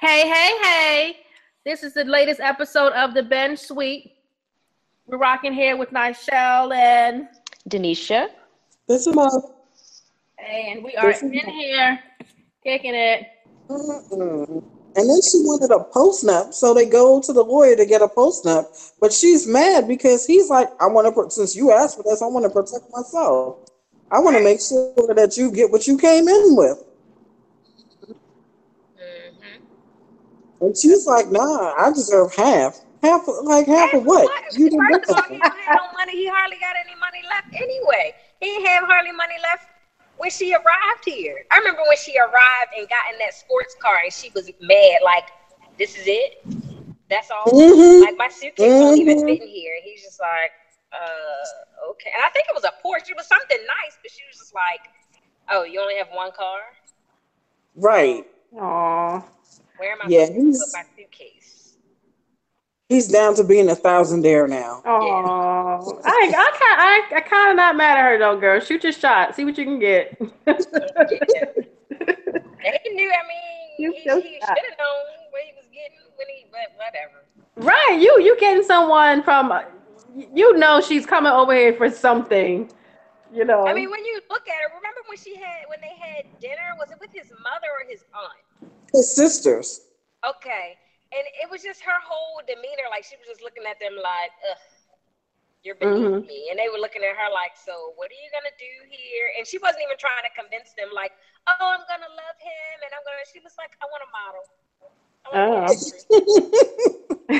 Hey, hey, hey. This is the latest episode of the Binge Suite. We're rocking here with Nichelle and Denisha. This is my. And we are This is in here kicking it. Mm-mm. And then she wanted a postnup, so they go to the lawyer to get a postnup. But she's mad because he's like, "I want to, since you asked for this, I want to protect myself. I want to make sure that you get what you came in with." And she's like, "Nah, I deserve half. Half, like half of what? You didn't First get of all, he that. don't have no money. He hardly got any money left anyway. He didn't have hardly money left when she arrived here. I remember when she arrived and got in that sports car and she was mad, like, this is it? That's all? Mhm. Like, my suitcase don't even Mhm. fit in here. And he's just like, uh, okay. And I think it was a Porsche. It was something nice, but she was just like, oh, you only have one car? Right? Aw. Where am I Yeah, supposed to he's- put my suitcase? He's down to being a thousandaire now. Aw. I, I, kind I, I kind of not mad at her though, girl. Shoot your shot. See what you can get. And he knew, I mean, You he, he should have known what he was getting when he, but whatever. right. You you getting someone from you know she's coming over here for something. You know. I mean, when you look at her, remember when she had when they had dinner? Was it with his mother or his aunt? His sisters. Okay, and it was just her whole demeanor, like she was just looking at them like, "Ugh, you're beneath Mhm. me," and they were looking at her like, "So what are you gonna do here?" And she wasn't even trying to convince them, like, "Oh, I'm gonna love him," and I'm gonna. She was like, "I want a model." I wanna be an Oh.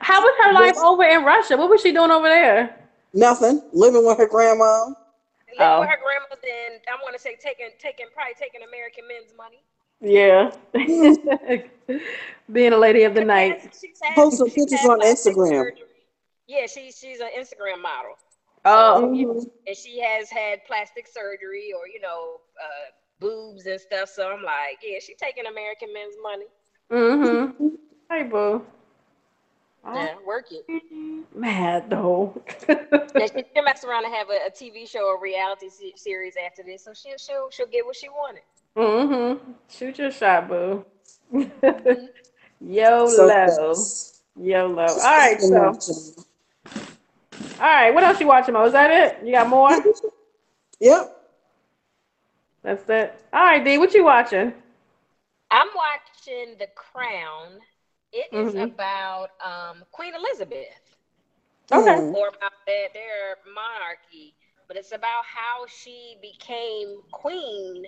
How was her life over in Russia? What was she doing over there? Nothing. Living with her grandma. Living Oh. with her grandmother, and I want to say taking, taking, probably taking American men's money. Yeah. Being a lady of the night. She's had- Posting she's pictures on Instagram. surgery. Yeah, she's she's an Instagram model, Oh, Mhm. and she has had plastic surgery or you know uh, boobs and stuff. So I'm like, yeah, she's taking American men's money. mm-hmm. Hey, boo. Yeah, work it. Mad though. Yeah, she, she'll mess around and have a, a TV show or reality se- series after this, so she'll she'll she'll get what she wanted. Mm-hmm. Shoot your shot, boo. So YOLO. that's- YOLO. All right, so all right. What else you watching, Mo? Is that it? You got more? Yep. That's it. All right, D. What you watching? I'm watching The Crown. It is Mhm. about um, Queen Elizabeth. Okay. Mm. or about their, their monarchy, but it's about how she became queen.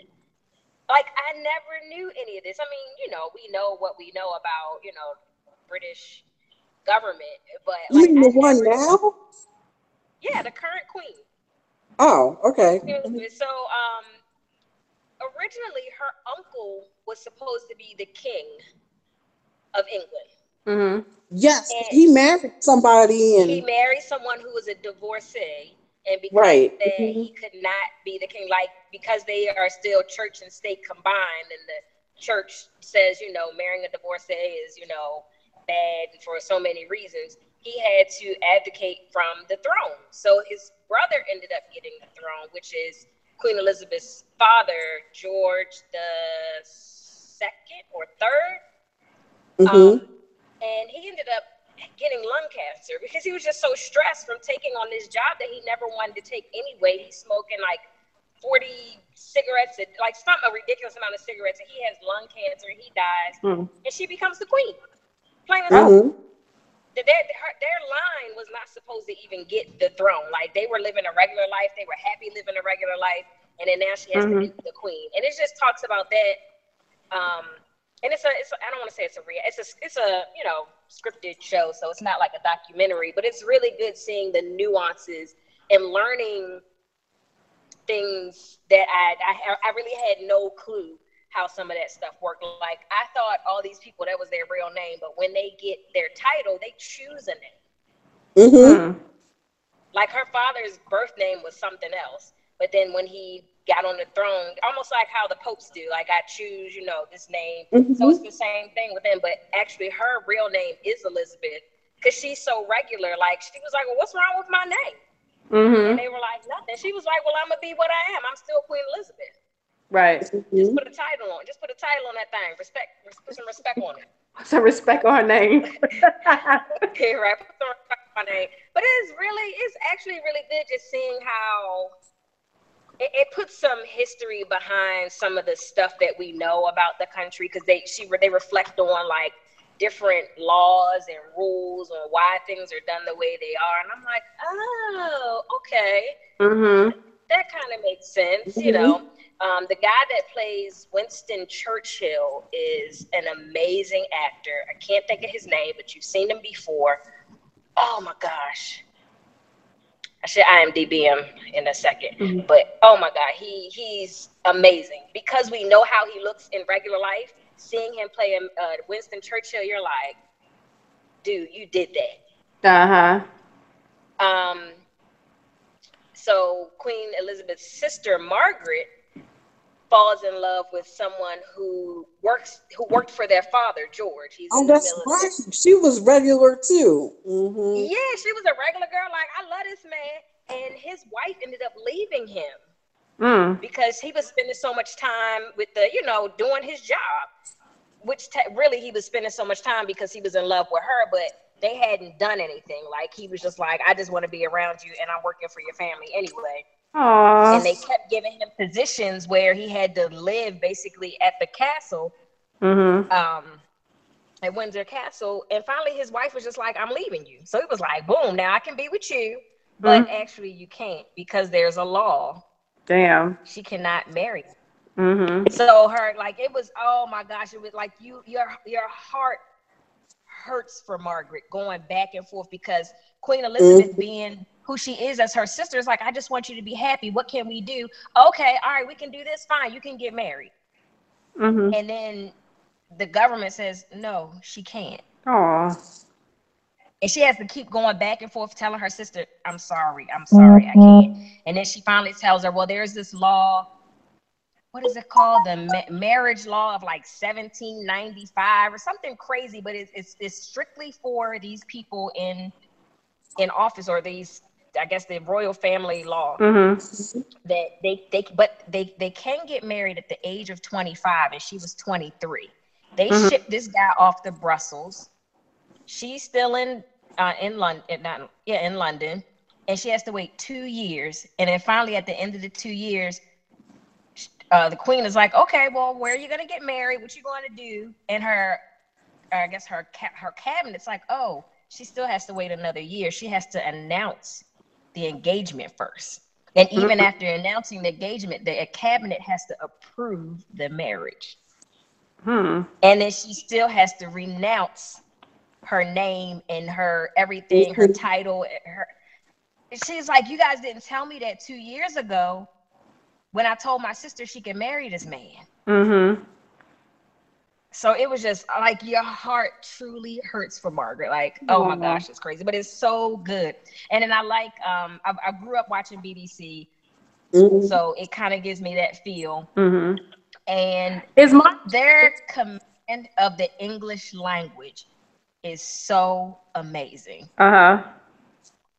Like I never knew any of this. I mean, you know, we know what we know about, you know, British government, but You like mean the one now? Yeah, the current queen. Oh, okay. So, um, originally her uncle was supposed to be the king of England. Mm-hmm. Yes, he married somebody and he married someone who was a divorcee and because Right. that he could not be the king like because they are still church and state combined and the church says you know marrying a divorcee is you know bad for so many reasons he had to advocate from the throne so his brother ended up getting the throne which is queen elizabeth's father george the second or 3rd Mhm. um, and he ended up getting lung cancer because he was just so stressed from taking on this job that he never wanted to take anyway. He's smoking like 40 cigarettes, a- like some a ridiculous amount of cigarettes, and he has lung cancer. He dies, Mm. and she becomes the queen. Plain and simple. Mhm. Their, their, their line was not supposed to even get the throne. Like they were living a regular life, they were happy living a regular life, and then now she has Mhm. to be the queen. And it just talks about that. Um, and it's a, it's a, I don't want to say it's a real, it's a, it's a, you know, scripted show, so it's not like a documentary, but it's really good seeing the nuances and learning things that I, I, I really had no clue how some of that stuff worked. Like I thought all these people that was their real name, but when they get their title, they choose a name. Mhm. Mm. Like her father's birth name was something else, but then when he got on the throne, almost like how the popes do, like I choose, you know, this name. So it's the same thing with them, but actually her real name is Elizabeth because she's so regular. Like she was like, "Well, what's wrong with my name?" Mm-hmm. And they were like, "Nothing." She was like, "Well, I'm gonna be what I am. I'm still Queen Elizabeth." Right. Just Mhm. put a title on. Just put a title on that thing. Respect. Put some respect on it. Some respect on her name. Okay, right. Put some respect on my name. But it's really, it's actually really good just seeing how it, it puts some history behind some of the stuff that we know about the country because they she they reflect on like different laws and rules on why things are done the way they are, and I'm like, oh, okay mm-hmm. that kind of makes sense, you Mhm. know. Um, the guy that plays Winston Churchill is an amazing actor. I can't think of his name, but you've seen him before. Oh my gosh. I should IMDb him in a 2nd Mhm. But oh my God, he he's amazing. Because we know how he looks in regular life, seeing him play uh, Winston Churchill, you're like, dude, you did that. Uh-huh. Um, so Queen Elizabeth's sister Margaret falls in love with someone who works who worked for their father George. He's Oh, that's right. She was regular too. hmm Yeah, she was a regular girl. Like I love this man, and his wife ended up leaving him Mm. because he was spending so much time with the you know doing his job, which te- really he was spending so much time because he was in love with her, but. They hadn't done anything. Like he was just like, I just want to be around you, and I'm working for your family anyway. Aw. and they kept giving him positions where he had to live basically at the castle Mm-hmm. um at windsor castle and finally his wife was just like i'm leaving you so he was like boom now i can be with you but actually you can't because there's a law Damn. she cannot marry Mm-hmm. so her like it was oh my gosh it was like you your your heart hurts for margaret going back and forth because queen elizabeth being who she is as her sister is like i just want you to be happy. What can we do? Okay all right we can do this fine you can get married. Mm-hmm. and then the government says no she can't. Aw. and she has to keep going back and forth telling her sister i'm sorry i'm sorry i can't. And then she finally tells her well there's this law what is it called? The ma- marriage law of like 1795 or something crazy but it's, it's, it's strictly for these people in in office or these i guess the royal family law Mm-hmm. that they they but they they can get married at the age of 25 and she was 23 they Mhm. shipped this guy off to brussels. She's still in uh in london not yeah in london and she has to wait two years and then finally at the end of the two years uh, the queen is like okay well where are you going to get married? What you going to do? And her i guess her ca- her cabinet's like oh she still has to wait another year. She has to announce the engagement first and even after announcing the engagement, the cabinet has to approve the marriage. Hmm. And then she still has to renounce her name and her everything, her title. Her she's like, You guys didn't tell me that two years ago when I told my sister she could marry this man. Mm-hmm. So it was just like your heart truly hurts for Margaret. Like, oh my gosh, it's crazy, but it's so good. And then I like, um, I, I grew up watching BBC, Mhm. so it kind of gives me that feel. Mm-hmm. And Is my their command of the English language is so amazing. uh-huh.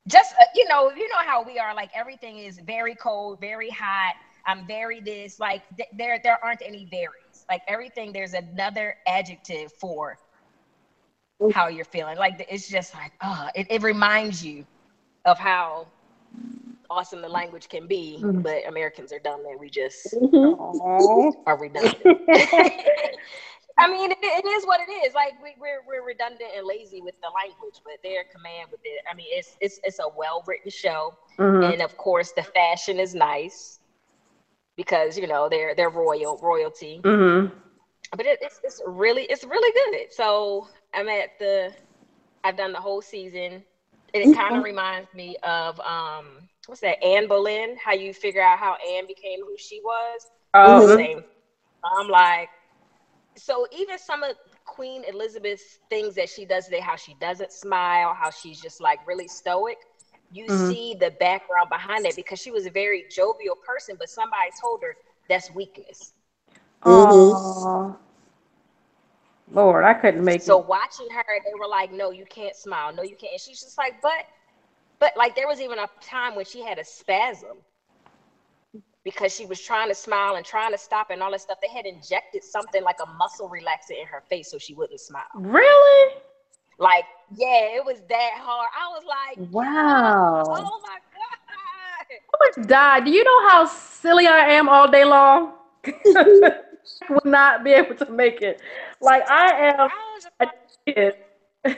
Just uh, you know, you know how we are. Like everything is very cold, very hot. I'm very this. Like th- there, there aren't any varies. Like everything, there's another adjective for how you're feeling. Like it's just like, oh, it, it reminds you of how awesome the language can be. Mhm. But Americans are dumb and we just Mhm. Aw. are redundant. I mean, it, it is what it is. Like we, we're we're redundant and lazy with the language, but their command with it. I mean, it's it's it's a well written show, Mhm. and of course, the fashion is nice because you know they're they're royal royalty. Mhm. But it, it's it's really it's really good. So I'm at the I've done the whole season. And it kind of reminds me of um what's that Anne Boleyn? How you figure out how Anne became who she was Oh, Mhm. same. I'm like, so even some of Queen Elizabeth's things that she does today, how she doesn't smile, how she's just like really stoic, you Mhm. see the background behind that because she was a very jovial person, but somebody told her that's weakness. Aw. Lord, I couldn't make So it. watching her, they were like, no, you can't smile. No, you can't. And she's just like, but, but like there was even a time when she had a spasm. because she was trying to smile and trying to stop and all that stuff. They had injected something like a muscle relaxer in her face so she wouldn't smile. Really? Like, yeah, it was that hard. I was like, Wow. oh my god. I would die. Do you know how silly I am all day long? would not be able to make it. Like I am I a kid. this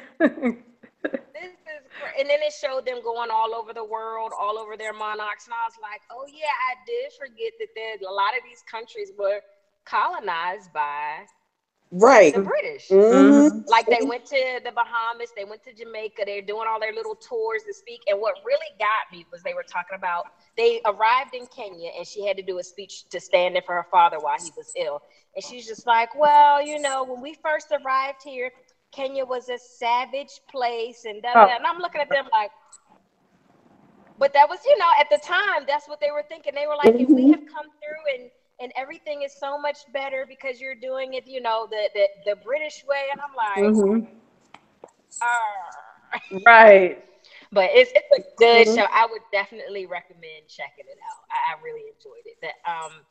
is and then it showed them going all over the world, all over their monarchs, and I was like, oh yeah, I did forget that there a lot of these countries were colonized by Right. the British. Mhm. Like they went to the Bahamas, they went to Jamaica, they're doing all their little tours to speak. And what really got me was they were talking about they arrived in Kenya and she had to do a speech to stand in for her father while he was ill. And she's just like, Well, you know, when we first arrived here, Kenya was a savage place and da, da, da. and I'm looking at them like but that was, you know, at the time, that's what they were thinking. They were like, if we Mhm. have come through and and everything is so much better because you're doing it, you know, the the, the British way. And I'm like, Mhm. Right. but it's it's a good Mhm. show. I would definitely recommend checking it out. I, I really enjoyed it. That um,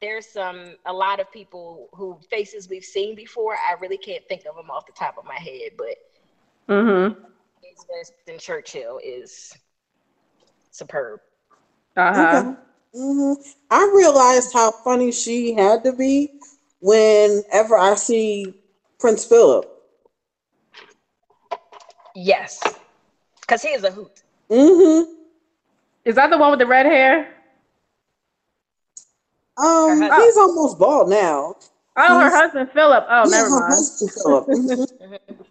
there's some a lot of people who faces we've seen before. I really can't think of them off the top of my head, but Mm-hmm. Winston Churchill is superb. Uh-huh. Okay. Hmm I realized how funny she had to be whenever I see Prince Philip. Yes, because he is a hoot. hmm Is that the one with the red hair? Um, Her husband. he's almost bald now. Oh, her husband Philip. Oh, Yeah, never her mind. husband Philip. Mhm. Mhm.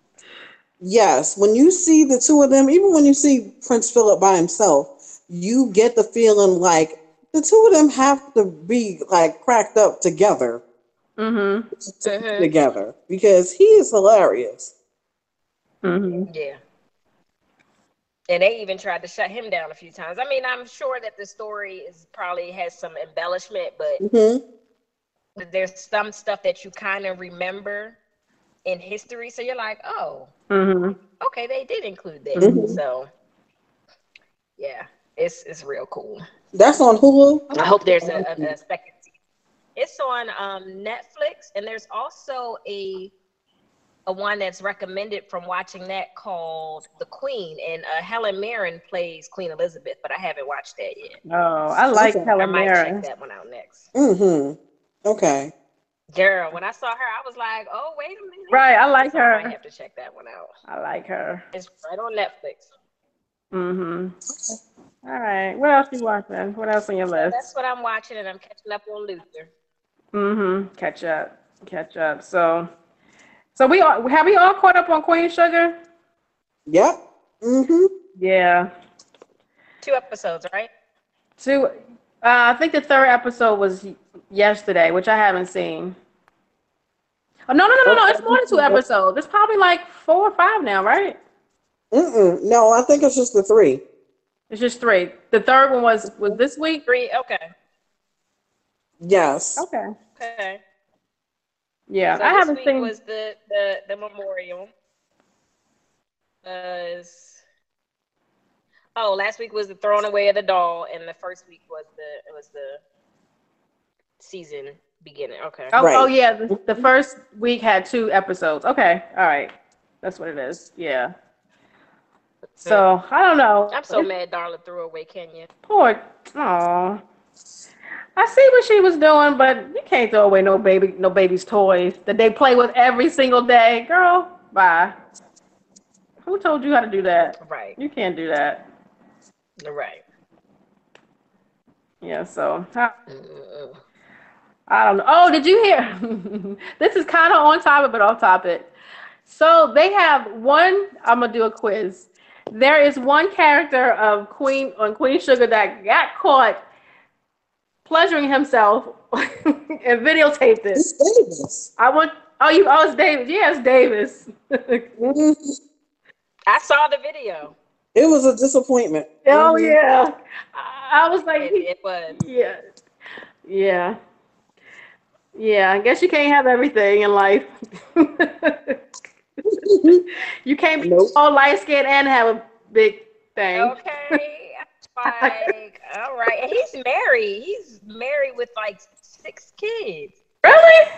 Yes, when you see the two of them, even when you see Prince Philip by himself, you get the feeling like the two of them have to be like cracked up together, Mm-hmm. Mhm. together because he is hilarious. Mm-hmm. Yeah. And they even tried to shut him down a few times. I mean, I'm sure that the story is probably has some embellishment, but hmm there's some stuff that you kind of remember in history. So you're like, oh, Mm-hmm. okay, they did include that. Mhm. So yeah, it's it's real cool. That's on Hulu. I hope there's a, a, a second season. It's on um, Netflix, and there's also a a one that's recommended from watching that called The Queen, and uh, Helen Mirren plays Queen Elizabeth, but I haven't watched that yet. Oh, I like Okay. I Helen might Mirren. check that one out next. Mm hmm Okay. Girl, when I saw her, I was like, oh wait a minute. Right, I like So I might have to check that one out. I like her. It's right on Netflix. Mm-hmm. All right. What else you watching? What else on your list? that's what I'm watching, and I'm catching up on Luther. Mm-hmm. Catch up. Catch up. So, so we all have we all caught up on Queen Sugar? Yep. Mm hmm Yeah. Two episodes, right? Two. Uh, I think the third episode was yesterday, which I haven't seen. Oh no no no no no! It's more than two episodes. It's probably like four or five now, right? Mm-mm. No, I think it's just the three. It's just three. The third one was was this week. Three. Okay. Yes. Okay. Okay. Yeah, So I this haven't week seen. was the the the memorial. Uh, oh, last week was the throwing away of the doll, and the first week was the it was the season beginning. Okay. Oh, Right. oh yeah, the, the first week had two episodes. Okay, all right, that's what it is. Yeah. So I don't know. I'm so mad, Darla threw away Kenya. Poor. Oh. I see what she was doing, but you can't throw away no baby, no baby's toys that they play with every single day, girl. Bye. Who told you how to do that? Right. You can't do that. Right. Yeah. So I, I don't know. Oh, did you hear? this is kind of on topic, but off topic. So they have one. I'm gonna do a quiz. There is one character of Queen on Queen Sugar that got caught pleasuring himself and videotaped it. It's Davis. I want. Oh, you. Oh, it's Davis. Yes, Davis. Mhm. I saw the video. It was a disappointment. oh Mhm. yeah. I I was like, It, it was. yeah, yeah, yeah. I guess you can't have everything in life. you can't be Nope. all light skinned and have a big thing. Okay. like, all right. And he's married. He's married with like six kids. Really?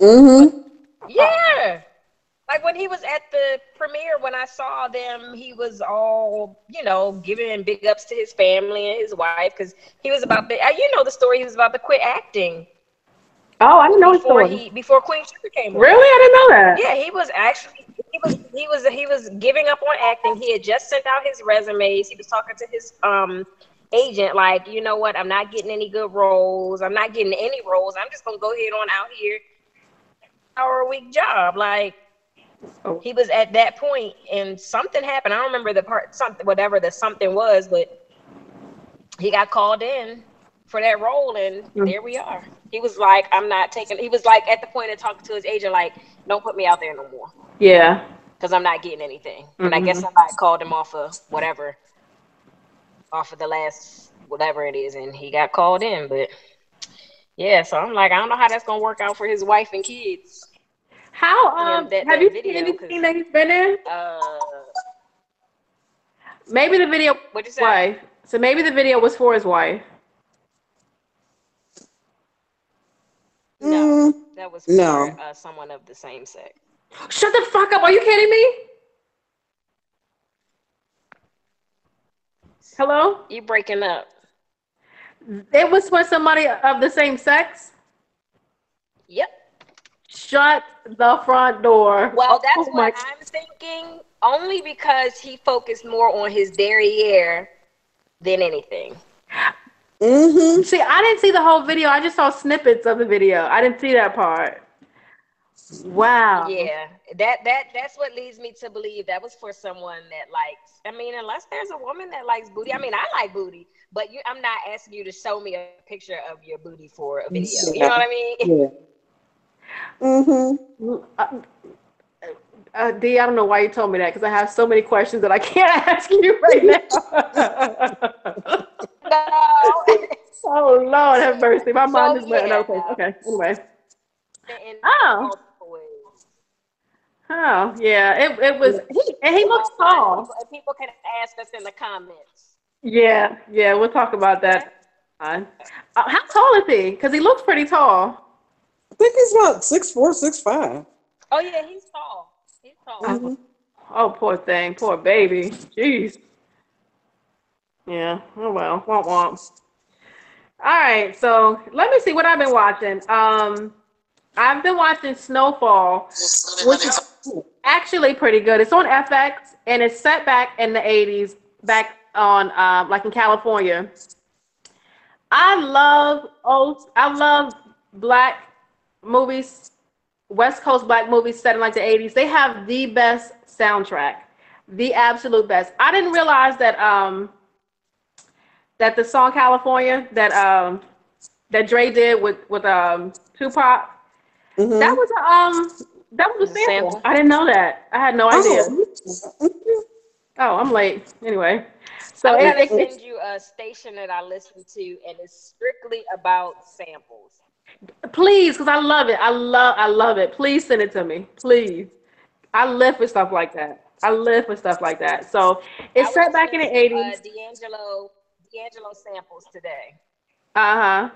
Mm-hmm. Yeah. Like when he was at the premiere, when I saw them, he was all, you know, giving big ups to his family and his wife because he was about to, uh, you know, the story. He was about to quit acting Oh, I didn't know his before story. he before Queen Sugar came. on. Really? I didn't know that. Yeah, he was actually he was he was he was giving up on acting. He had just sent out his resumes. He was talking to his um agent like, you know what? I'm not getting any good roles. I'm not getting any roles. I'm just gonna go ahead on out here. Hour a week job. Like Oh. he was at that point and something happened. I don't remember the part something whatever the something was, but he got called in for that role and Mm. there we are. He was like, I'm not taking he was like at the point of talking to his agent, like, don't put me out there no more Yeah. because I'm not getting anything. And I guess Mhm. somebody called him off of whatever, off of the last whatever it is, and he got called in. But yeah, so I'm like, I don't know how that's gonna work out for his wife and kids. How Yeah, um that- have that you video, seen anything that he's been in? Uh, Maybe the video what'd you say? Why? So maybe the video was for his wife. No, Mm, that was for No. uh, someone of the same sex. Shut the fuck up. Are you kidding me? Hello? You breaking up? It was for somebody of the same sex? Yep. Shut the front door. Well, that's Oh my- what I'm thinking. Only because he focused more on his derriere than anything. Mm-hmm. See, I didn't see the whole video. I just saw snippets of the video. I didn't see that part. Wow. Yeah, that that that's what leads me to believe that was for someone that likes. I mean, unless there's a woman that likes booty. I mean, I like booty, but you, I'm not asking you to show me a picture of your booty for a video. You know what I mean? Yeah. Mm-hmm. Uh, uh, D, I don't know why you told me that because I have so many questions that I can't ask you right now. No. oh Lord, have mercy. My mind So, is letting. yeah. Okay, okay. Anyway. Oh. Oh yeah, it it was. He, and he looks tall. People, and people can ask us in the comments. Yeah, yeah. We'll talk about that. Fine. Uh, how tall is he? Because he looks pretty tall. I think he's about six four, six five. Oh yeah, he's tall. He's tall. Mm-hmm. Oh, poor thing, poor baby. Jeez. Yeah. Oh well. Womp womp. All right. So let me see what I've been watching. Um, I've been watching Snowfall, which is actually pretty good. It's on FX and it's set back in the '80s, back on um, like in California. I love old. I love black movies, West Coast black movies set in like the '80s. They have the best soundtrack, the absolute best. I didn't realize that um that the song California that um that Dre did with with um Tupac Mm-hmm. that was a um that was a sample. sample. I didn't know that. I had no idea. Oh. Oh, I'm late. Anyway, so I'm it, gonna it, it- send you a station that I listen to, and it's strictly about samples. please, because I love it. I love I love it. Please send it to me. Please. I live for stuff like that. I live for stuff like that. So it's set back in the '80s. Uh, D'Angelo, D'Angelo samples today. Uh huh.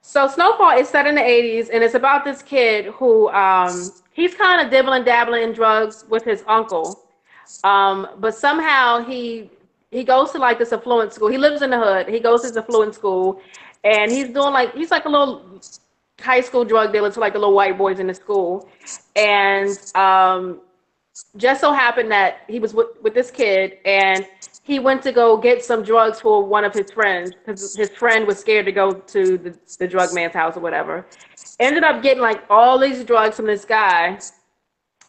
So Snowfall is set in the 80s, and it's about this kid who um, he's kind of dibbling dabbling in drugs with his uncle, um, but somehow he he goes to like this affluent school. He lives in the hood. He goes to this affluent school, and he's doing like he's like a little high school drug dealer to like the little white boys in the school, and um, just so happened that he was with, with this kid and he went to go get some drugs for one of his friends because his friend was scared to go to the, the drug man's house or whatever. Ended up getting like all these drugs from this guy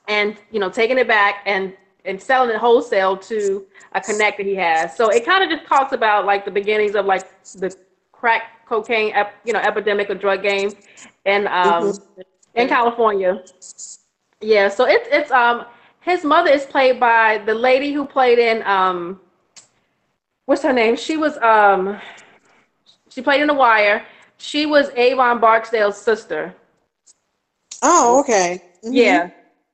and, you know, taking it back and, and selling it wholesale to a connect that he has. So it kind of just talks about like the beginnings of like the crack cocaine, ep, you know, epidemic or drug game and um, in California. Yeah, so it's it's um his mother is played by the lady who played in um what's her name? She was um she played in The Wire. She was Avon Barksdale's sister. Oh, okay. Mhm. Yeah,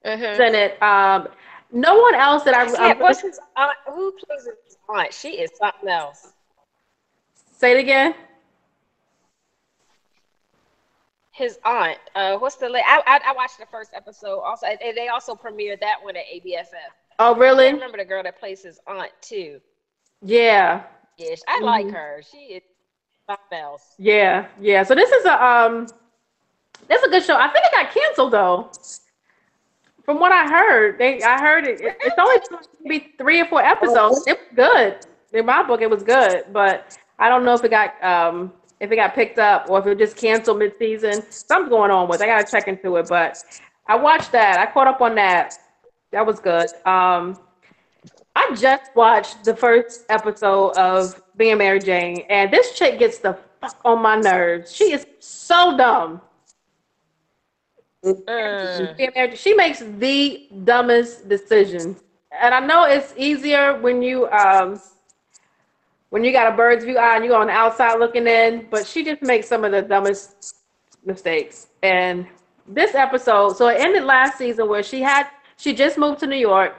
Mm-hmm. in it. Um no one else that I, Yeah, I what's his aunt? Who plays his aunt? She is something else. say it again. His aunt. Uh, what's the? la- I, I I watched the first episode. Also, and they also premiered that one at ABFF. Oh, really? I remember the girl that plays his aunt too. Yeah, Yes, I like Mhm. her. She is something else. yeah, yeah. So this is a um, this is a good show. I think it got canceled though. From what I heard, they I heard it. it- it's only maybe three or four episodes. It was good in my book. It was good, but I don't know if it got um if it got picked up or if it just canceled mid season. Something's going on with. it. I gotta check into it, but I watched that. I caught up on that. That was good. Um, I just watched the first episode of Being Mary Jane, and this chick gets the fuck on my nerves. She is so dumb. Mm. Being Mary- She makes the dumbest decisions, and I know it's easier when you um when you got a bird's view eye and you go on the outside looking in, but she just makes some of the dumbest mistakes. And this episode, so it ended last season where she had she just moved to New York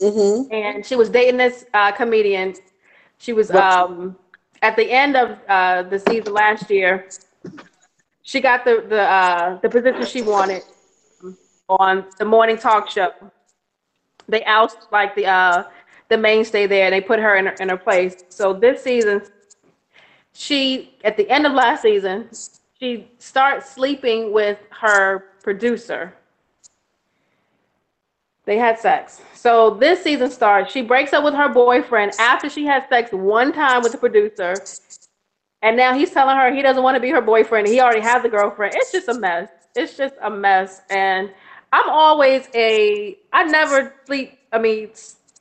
Mm-hmm. and she was dating this uh, comedian. She was um, at the end of uh, the season last year. She got the the uh, the position she wanted on the morning talk show. They oust like the uh, the mainstay there, and they put her in her, in her place. So this season, she at the end of last season, she starts sleeping with her producer. They had sex. So this season starts. She breaks up with her boyfriend after she had sex one time with the producer. And now he's telling her he doesn't want to be her boyfriend. He already has a girlfriend. It's just a mess. It's just a mess. And I'm always a, I never sleep, I mean,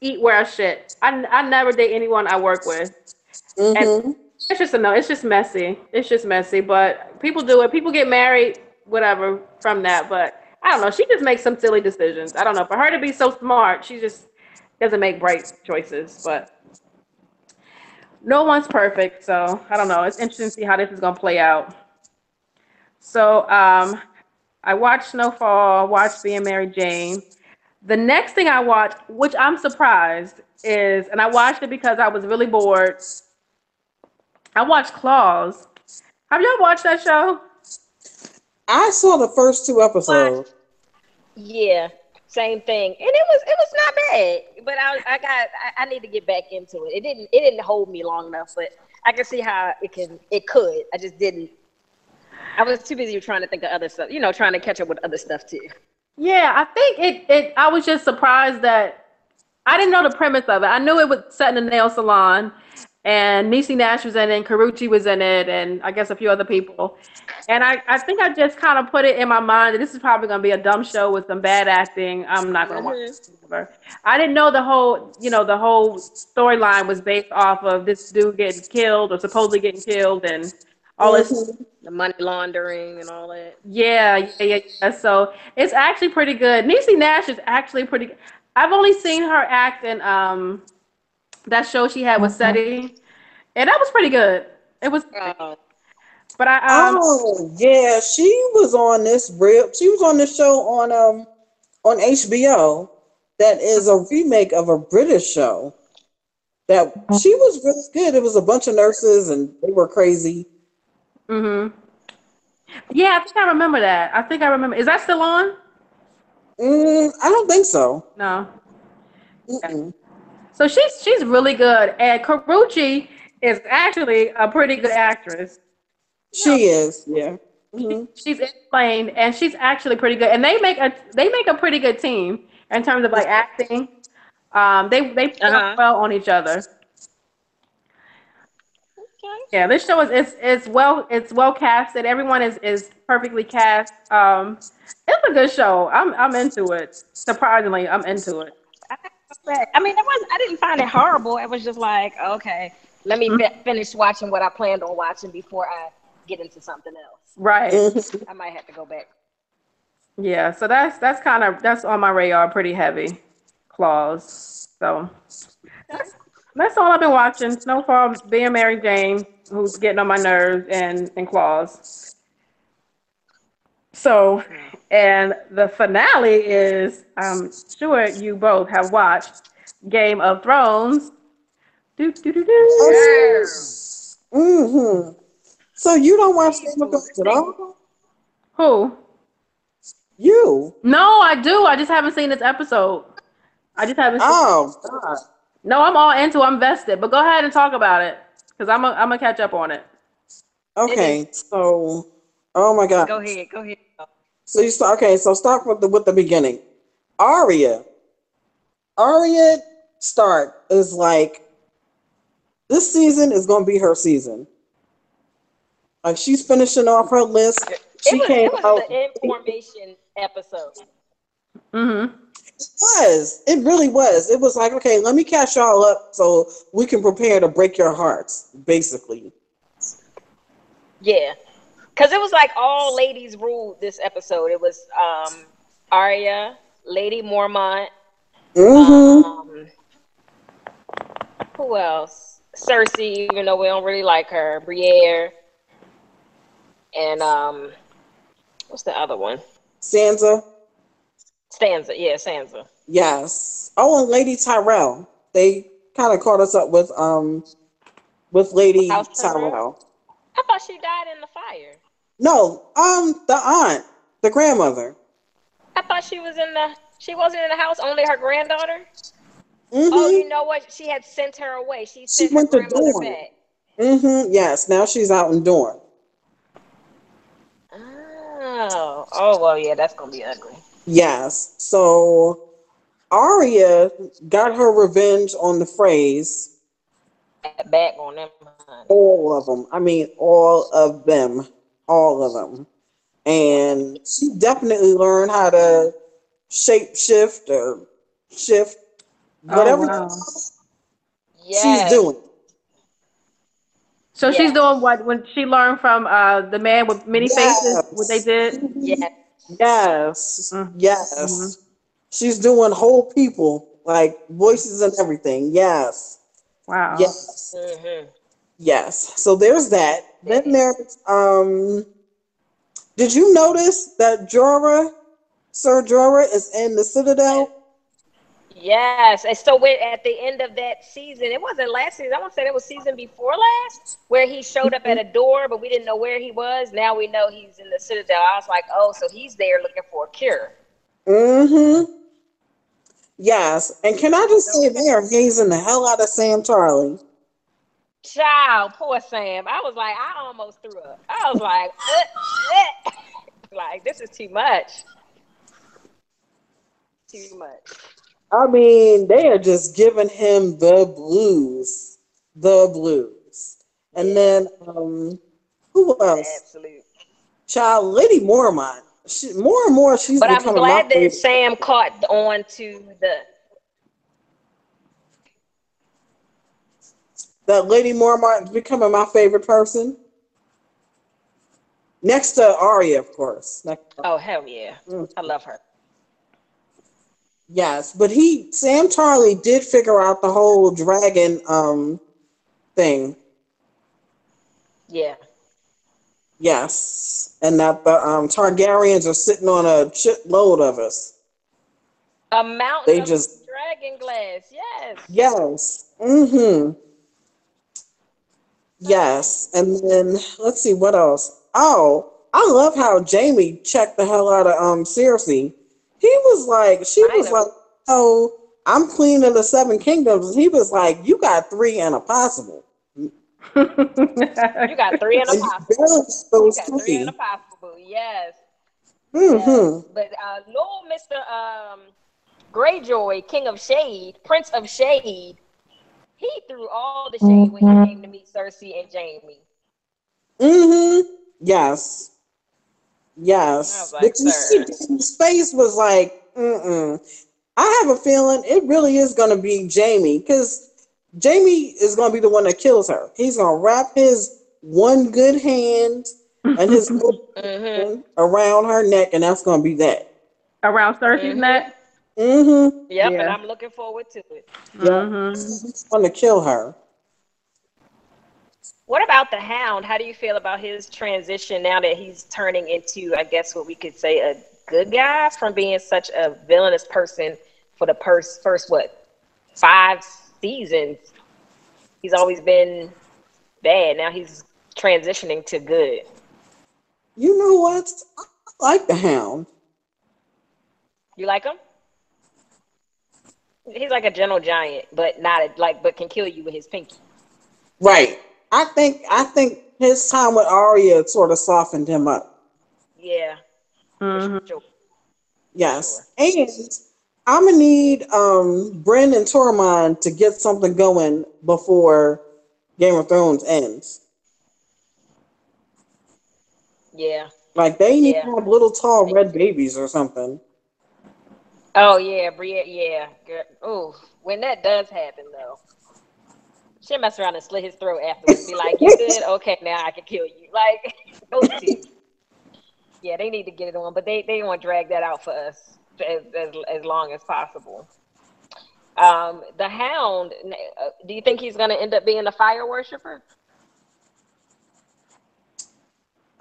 eat where I shit. I, I never date anyone I work with. Mm-hmm. It's just a no. It's just messy. It's just messy. But people do it. People get married, whatever, from that. But I don't know. She just makes some silly decisions. I don't know. For her to be so smart, she just doesn't make bright choices. But no one's perfect. So I don't know. It's interesting to see how this is gonna play out. So um, I watched Snowfall. Watched Being Mary Jane. The next thing I watched, which I'm surprised, is, and I watched it because I was really bored. I watched Claws. Have y'all watched that show? I saw the first two episodes. Yeah, same thing, and it was it was not bad. But I I got I, I need to get back into it. It didn't it didn't hold me long enough, but I can see how it can it could. I just didn't. I was too busy trying to think of other stuff, you know, trying to catch up with other stuff too. Yeah, I think it. It. I was just surprised that I didn't know the premise of it. I knew it was set in a nail salon, and Niecy Nash was in it, and Karrueche was in it, and I guess a few other people. And I, I think I just kind of put it in my mind that this is probably going to be a dumb show with some bad acting. I'm not going to watch mm-hmm. it. I didn't know the whole, you know, the whole storyline was based off of this dude getting killed or supposedly getting killed and all this Mhm. The money laundering and all that. Yeah, yeah, yeah, yeah. So it's actually pretty good. Niecy Nash is actually pretty good. I've only seen her act in um that show she had with SETI, and that was pretty good. It was, Oh, but I um oh yeah, she was on this real. She was on this show on um on HBO. That is a remake of a British show. That she was really good. It was a bunch of nurses and they were crazy. Mhm. Yeah, I think I remember that. I think I remember. Is that still on? Mm, I don't think so. No. Mm-mm. So she's she's really good, and Karrueche is actually a pretty good actress. She is. Yeah. Mhm. She's explained, and she's actually pretty good. And they make a they make a pretty good team in terms of like acting. Um, they they play Uh-huh. well on each other. Okay. Yeah, this show is it's, it's well it's well casted. Everyone is is perfectly cast. Um, it's a good show. I'm I'm into it. Surprisingly, I'm into it. I mean, it was. I didn't find it horrible. It was just like, okay, let me fi- finish watching what I planned on watching before I get into something else. Right. I might have to go back. Yeah. So that's that's kind of that's on my radar, pretty heavy. Claws. So that's, that's all I've been watching. Snowfall, being Mary Jane, who's getting on my nerves, and and Claws. So, and the finale is, I'm sure you both have watched Game of Thrones. Do, do, do, do. Mm-hmm. So you don't watch Game of Thrones at all? Who? You? No, I do. I just haven't seen this episode. I just haven't seen Oh God. No, I'm all into. I'm vested. But go ahead and talk about it. Because I'm a, I'm going to catch up on it. Okay. So, oh my God. Go ahead, go ahead. So you start. Okay. So start with the with the beginning. Arya. Arya Stark is like. This season is going to be her season. Like she's finishing off her list. She it was, came it was out. the information episode. Mm-hmm. It was. It really was. It was like, okay, let me catch y'all up so we can prepare to break your hearts, basically. Yeah, because it was like all ladies ruled this episode. It was um Arya, Lady Mormont, Mm-hmm. um, who else? Cersei, even though we don't really like her, Brienne, and um, what's the other one? Sansa. Stanza, yeah, Sansa. Yes. Oh, and Lady Tyrell. They kind of caught us up with um with Lady House Tyrell. Tyrell? I thought she died in the fire. No, um, the aunt, the grandmother. I thought she was in the. She wasn't in the house. Only her granddaughter. Mm-hmm. Oh, you know what? She had sent her away. She sent went her to Dorne. back. Mm-hmm. Yes. Now she's out in Dorne. Oh, oh well, yeah, that's gonna be ugly. Yes. So Arya got her revenge on the Freys. Back on them. honey. All of them. I mean, all of them. All of them. And she definitely learned how to shape shift or shift Oh, whatever wow. Yes. she's doing. So she's doing what when she learned from uh, the man with many Yes. faces, what they did. Yes. Yes. Mhm. Yes. Mhm. She's doing whole people, like voices and everything. Yes. Wow. Yes. hmm Yes. So there's that. Then there's um did you notice that Jorah, Sir Jorah is in the Citadel? Yes. And so when, at the end of that season, it wasn't last season. I want to say it was season before last, where he showed up at a door, but we didn't know where he was. Now we know he's in the Citadel. I was like, oh, so he's there looking for a cure. Mm-hmm. Yes. And can I just say they are hazing the hell out of Sam Tarly? Child, poor Sam. I was like, I almost threw up. I was like, uh, uh. like this is too much. Too much. I mean, they are just giving him the blues. The blues. And then um who else? Absolute. Child Lady Mormont. She, more and more she's But I'm glad that favorite. Sam caught on to the that Lady Mormont is becoming my favorite person. Next to Arya, of course. Next- oh hell yeah. Mm. I love her. Yes, but he Sam Tarly did figure out the whole dragon um thing. Yeah. Yes, and that the um Targaryens are sitting on a shitload of us. A mountain They just- dragon glass. Yes. Yes. Mm-hmm. Yes, and then let's see what else. Oh, I love how Jaime checked the hell out of um Cersei. He was like, she I was know. like, "Oh, I'm queen of the seven kingdoms." He was like, "You got three and a possible." You got three and a possible. barely got You got three three. and a possible. Yes. Mm-hmm. But uh, Lord Mr. Um, Greyjoy, King of Shade, Prince of Shade, he threw all the shade when he came to meet Cersei and Jaime. Mm-hmm. Yes. I Yes. was like, but you see, sir. Jaime's face was like, mm-mm. I have a feeling it really is going to be Jaime because Jaime is going to be the one that kills her. He's going to wrap his one good hand and his Mm-hmm. around her neck, and that's going to be that. Around Cersei's Mhm. neck. Mm-hmm. Yep, and Yeah. I'm looking forward to it. Yeah. Mhm. He's going to kill her. What about the Hound? How do you feel about his transition now that he's turning into, I guess, what we could say a good guy from being such a villainous person for the first, first what, five seasons? He's always been bad. Now he's transitioning to good. You know what? I like the Hound. You like him? He's like a gentle giant, but not a, like, but can kill you with his pinky. Right. I think I think his time with Arya sort of softened him up. Yeah. Mhm. Sure. Yes. And I'm gonna need um Brienne and Tormund to get something going before Game of Thrones ends. Yeah. Like they need Yeah. to have little tall red babies or something. Oh yeah, Bria. Yeah. Oh, when that does happen though, she'll mess around and slit his throat afterwards. Be like, "You good? Okay, now I can kill you." Like. Yeah, they need to get it on, but they they want to drag that out for us as as, as long as possible. Um, the Hound. uh, Do you think he's going to end up being a fire worshiper?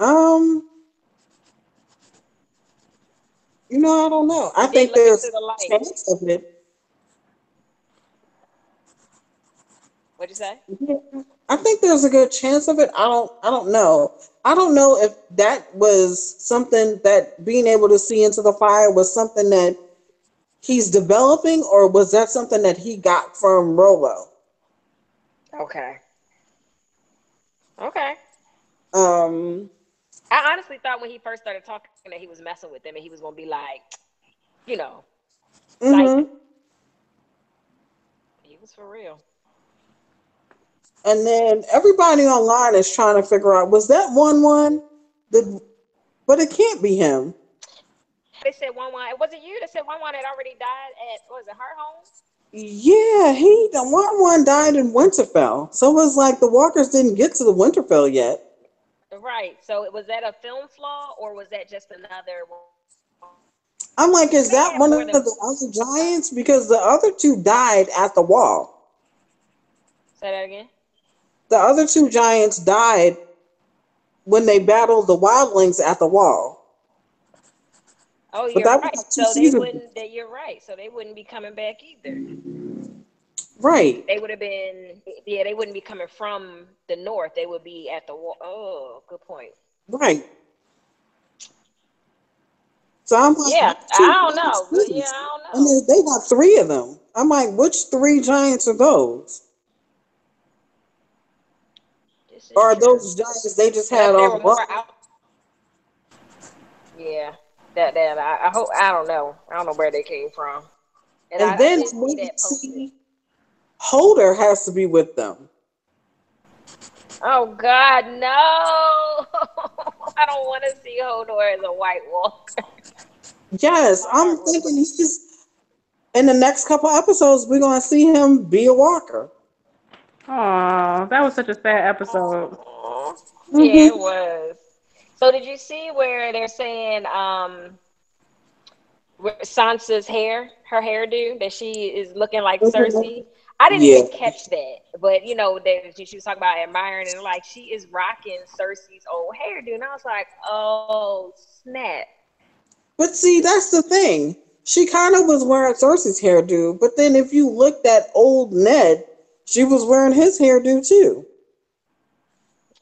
Um you know, I don't know. I think there's a chance of it. What'd you say? I think there's a good chance of it. I don't I don't know. I don't know if that was something that being able to see into the fire was something that he's developing or was that something that he got from Rolo? Okay. Okay. Um I honestly thought when he first started talking that he was messing with them and he was gonna be like, you know, mhm. he was for real. And then everybody online is trying to figure out was that Wun Wun the but it can't be him. They said Wun Wun. It Was it you that said Wun Wun had already died at was it Hardhome? Yeah, he the Wun Wun died in Winterfell. So it was like the walkers didn't get to the Winterfell yet. Right. So was that a film flaw or was that just another one? I'm like, is that Yeah, one of than- the other giants? Because the other two died at the wall. Say that again. The other two giants died when they battled the wildlings at the wall. Oh, But you're right. So they wouldn't. They, you're right. So they wouldn't be coming back either. Right. They would have been. Yeah, they wouldn't be coming from the north. They would be at the wall. Oh, good point. Right. So I'm like, Yeah, I don't know. yeah. I don't know. they got three of them. I'm like, which three giants are those? Is Or true. those giants they just had on were the more run? out. Yeah, that that I, I hope I don't know. I don't know where they came from. And I, I then did see when you that posted. see Hodor has to be with them. Oh God, no! I don't want to see Hodor as a White Walker. Yes, I'm thinking he's in the next couple episodes we're gonna see him be a walker. Oh, that was such a sad episode. yeah, it was. So did you see where they're saying um Sansa's hair, her hairdo, that she is looking like Mhm. Cersei? I didn't Yeah. even catch that, but you know that she was talking about admiring and like she is rocking Cersei's old hairdo, and I was like, oh snap. But see, that's the thing. She kind of was wearing Cersei's hairdo, but then if you looked at old Ned, she was wearing his hairdo too.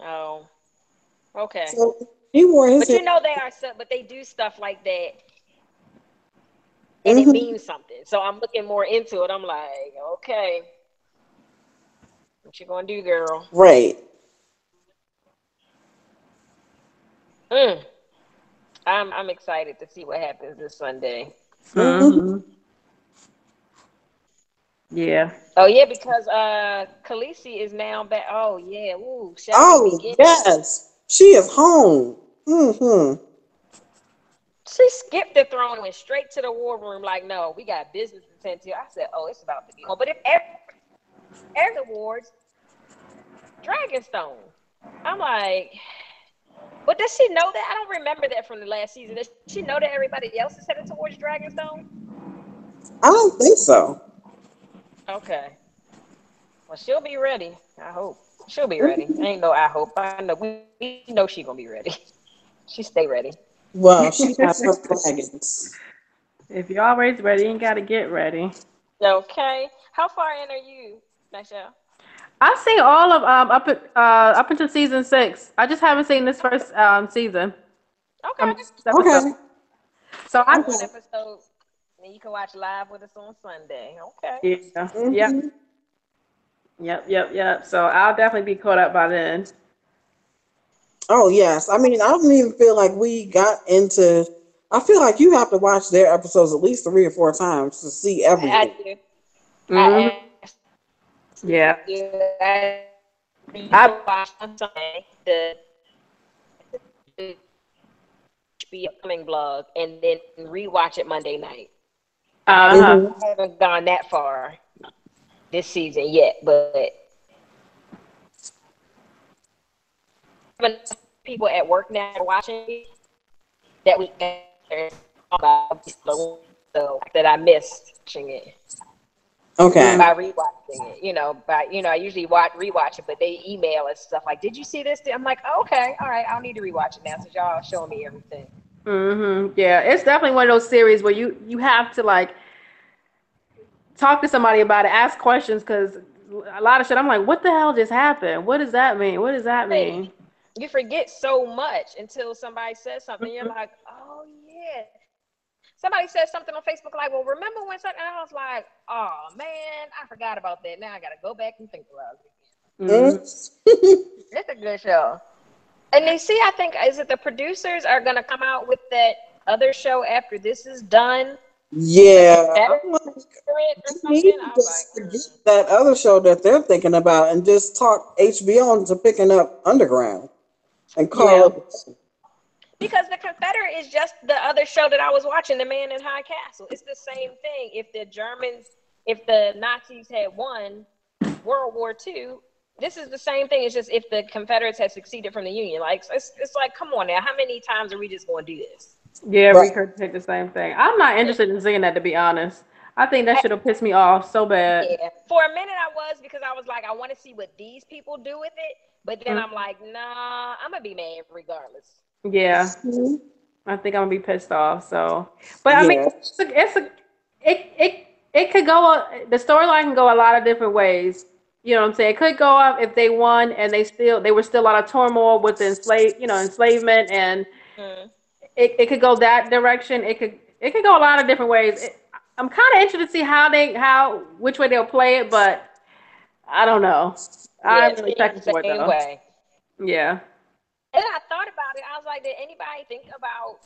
Oh, okay. So he wore his But you know they are so, but they do stuff like that, and Mhm. it means something. So I'm looking more into it. I'm like, okay, what you gonna do, girl? Right. Mm. I'm I'm excited to see what happens this Sunday. Mhm. Yeah. Oh yeah, because uh Khaleesi is now back. Oh yeah, ooh, shall Oh, begin? yes. She is home. hmm She skipped the throne and went straight to the war room. Like, no, we got business to tend to. I said, oh, it's about to be on. But if every, every awards, Dragonstone. I'm like, but does she know that? I don't remember that from the last season. Does she know that everybody else is headed towards Dragonstone? I don't think so. Okay. Well, she'll be ready. I hope. She'll be ready. Ain't no I hope. I know we, we know she gonna be ready. She stay ready. Well, she has her dragons. If you're always ready, you gotta get ready. Okay. How far in are you, Michelle? I've seen all of um up at, uh up until season six. I just haven't seen this first um season. Okay. Um, Okay. So I'm One episode, and you can watch live with us on Sunday. Okay. yeah, Mhm. yep, yep, yep, yep. So I'll definitely be caught up by then. Oh yes. I mean, I don't even feel like we got into. I feel like you have to watch their episodes at least three or four times to see I everything. do. Mhm. I Yeah. do. I, I- I watch on Sunday the be upcoming blog and then rewatch it Monday night. Uh-huh. I haven't gone that far this season yet, but people at work now are watching that we so that I missed watching it Okay. by rewatching it. You know, by you know, I usually watch rewatch it, but they email us stuff like, "Did you see this?" I'm like, oh, "Okay, all right, I'll need to rewatch it now since y'all showing me everything." Hmm Yeah, it's definitely one of those series where you you have to like talk to somebody about it, ask questions, because a lot of shit. I'm like, what the hell just happened? What does that mean? What does that mean? You forget so much until somebody says something. You're like, "Oh yeah." Somebody said something on Facebook like, "Well, remember when something?" And I was like, "Oh man, I forgot about that. Now I got to go back and think about it." Mhm. Mhm. It's a good show. And you see, I think is it the producers are gonna come out with that other show after this is done. Yeah. Like, for it or we need something. to I was just like, mm. that other show that they're thinking about and just talk HBO into picking up Underground and call it. because the Confederate is just the other show that I was watching, The Man in High Castle. It's the same thing. If the Germans, if the Nazis had won World War II, this is the same thing. It's just if the Confederates had succeeded from the Union. Like it's, it's like, come on now, how many times are we just going to do this? Yeah, Right. we could take the same thing. I'm not interested in seeing that to be honest. I think that should have pissed me off so bad. Yeah. For a minute, I was because I was like, I want to see what these people do with it. But then I'm like, nah, I'm gonna be mad regardless. Yeah, Mhm. I think I'm gonna be pissed off. So, but I mean, it's a, it's a it it it could go. a- The storyline can go a lot of different ways. You know what I'm saying? It could go up if they won and they still they were still a lot of turmoil with the enslave, you know, enslavement, and Mm. it, it could go that direction. It could it could go a lot of different ways. It, I'm kind of interested to see how they how which way they'll play it, but I don't know. I'm Yeah, really checking for it though. way. Yeah. And I thought about it. I was like, did anybody think about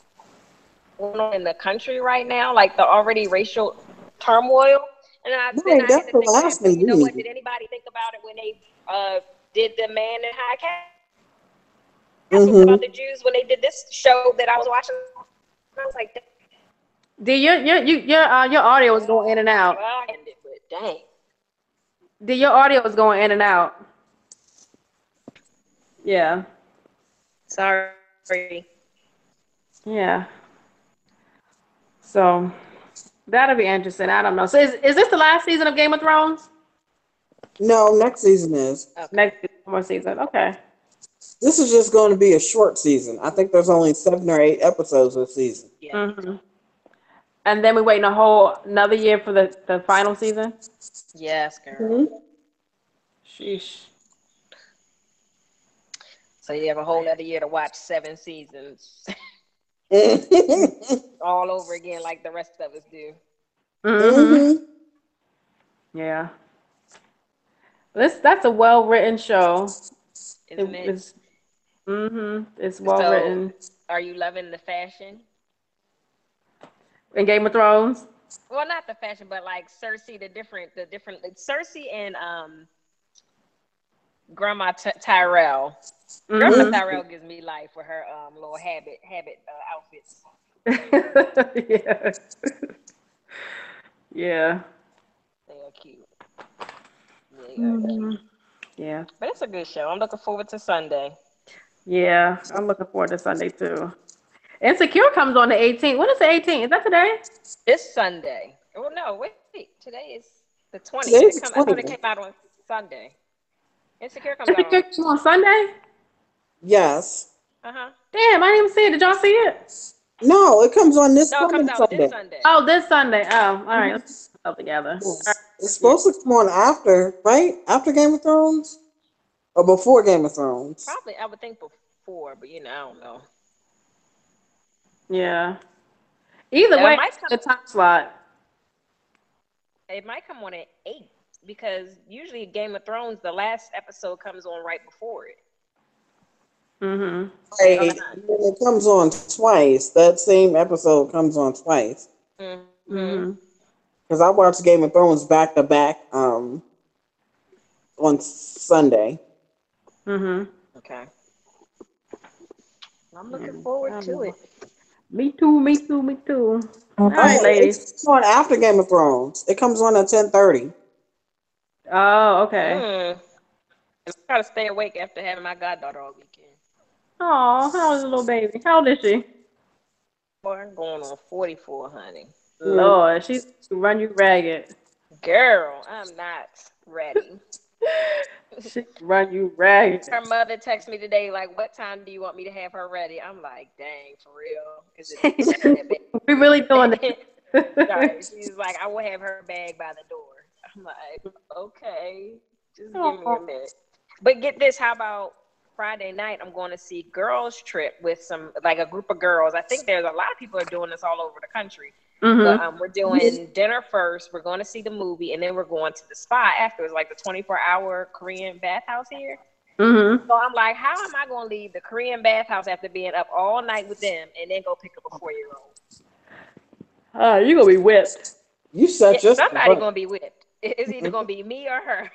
what's going on in the country right now, like the already racial turmoil? And I, then Right, I that's had to the last back, thing you know what? need. Did anybody think about it when they uh, did the Man in High Castle Mhm. about the Jews when they did this show that I was watching? I was like, D, your your you, your uh, your audio is going in and out. well, I ended, but dang. D, your audio is going in and out. Yeah. Sorry. Yeah. So that'll be interesting. I don't know. So is, is this the last season of Game of Thrones? No, next season is. Okay. Next more season. Okay. This is just going to be a short season. I think there's only seven or eight episodes this season. Yeah. hmm And then we waiting a whole another year for the, the final season. Yes, girl. Mhm. Sheesh. So you have a whole other year to watch seven seasons. all over again, like the rest of us do. hmm Mhm. Yeah. This that's a well written show. Isn't it? it's hmm It's well So- written. Are you loving the fashion? In Game of Thrones. Well, not the fashion, but like Cersei, the different, the different, like Cersei and um, Grandma Ty- Tyrell. Grandma Mhm. Tyrell gives me life with her um little habit, habit uh, outfits. yeah. yeah. They are cute. They are cute. Mhm. Yeah. But it's a good show. I'm looking forward to Sunday. Yeah. I'm looking forward to Sunday too. Insecure comes on the 18th. When is the 18th? Is that today? It's Sunday. Oh no, wait. Today is the 20th. It come, I thought it came out on Sunday. Insecure comes out. Insecure On, on Sunday. Yes. uh huh. Damn, I didn't even see it. Did y'all see it? No, it comes on this No, it coming comes out Sunday. this Sunday. Oh, this Sunday. Oh, all right. Let's put it all together. Yes. It's supposed to come on after, right? After Game of Thrones? Or before Game of Thrones? Probably, I would think before, but you know, I don't know. Yeah. Either Yeah, it way, might the time slot. It might come on at eight because usually Game of Thrones, the last episode comes on right before it. Mm-hmm. Right, and it comes on twice. That same episode comes on twice. Mm-hmm. Mm-hmm. Because I watched Game of Thrones back to back um on Sunday. Mm-hmm. Okay. I'm looking Yeah, forward to it. Me too, me too, me too. All right, ladies. It's on after Game of Thrones. It comes on at ten thirty. Oh, okay. Mm. I try to stay awake after having my goddaughter all weekend. Oh, how old is the little baby? How old is she? Boy, I'm going on 44, honey. Lord, she's run you ragged. Girl, I'm not ready. She run you ragged. Her mother texted me today, like, what time do you want me to have her ready? I'm like, dang, for real? Is it we really doing Sorry. She's like, I will have her bag by the door. I'm like, okay, just give me a minute. But get this, how about Friday night? I'm going to see Girls Trip with some, like a group of girls. I think there's a lot of people are doing this all over the country. hmm But um, we're doing dinner first. We're going to see the movie, and then we're going to the spa afterwards, like the 24 hour Korean bathhouse here. hmm So I'm like, how am I going to leave the Korean bathhouse after being up all night with them, and then go pick up a four year old? Oh, you're gonna be whipped. You set Yeah, your somebody gonna be whipped. It's either gonna be me or her.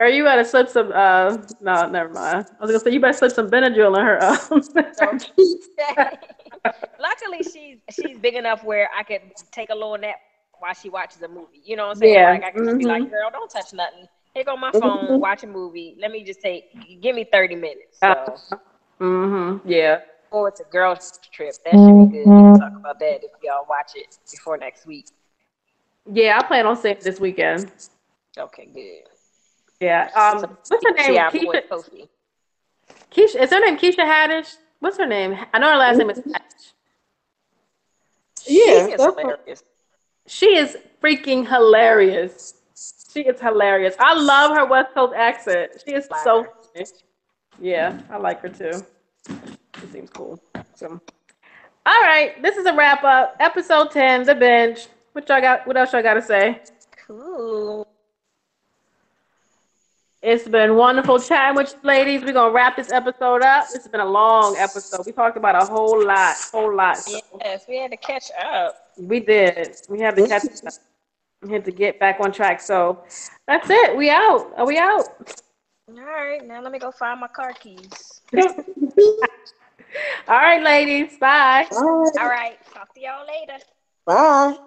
Or you better slip some. Uh, no, never mind. I was gonna say you better slip some Benadryl in her. Um, Luckily, she's she's big enough where I could take a little nap while she watches a movie. You know what I'm saying? Yeah, Like I can just be like, "Girl, don't touch nothing. Here on my phone. Watch a movie. Let me just take. Give me 30 minutes." So, hmm Yeah. or it's a girls trip. That should be good. We can talk about that if y'all watch it before next week. Yeah, I plan on seeing it this weekend. Okay, good. Yeah. Um, what's her name? our Keisha, Kofi. Keisha. Is her name Keisha Haddish? What's her name? I know her last name is Haddish. Yeah, She is hilarious. She is freaking hilarious. She is hilarious. I love her West Coast accent. She is so funny. Yeah, I like her too. She seems cool. So, all right, this is a wrap up. Episode 10, The Binge. What y'all got? What else y'all got to say? Cool. It's been wonderful chatting with you ladies. We're gonna wrap this episode up. This has been a long episode. We talked about a whole lot, whole lot. So Yes, we had to catch up. we did. We had to catch up. We had to get back on track. So that's it. We out. Are we out? All right, now let me go find my car keys. All right, ladies. Bye. All right. All right, talk to y'all later. Bye.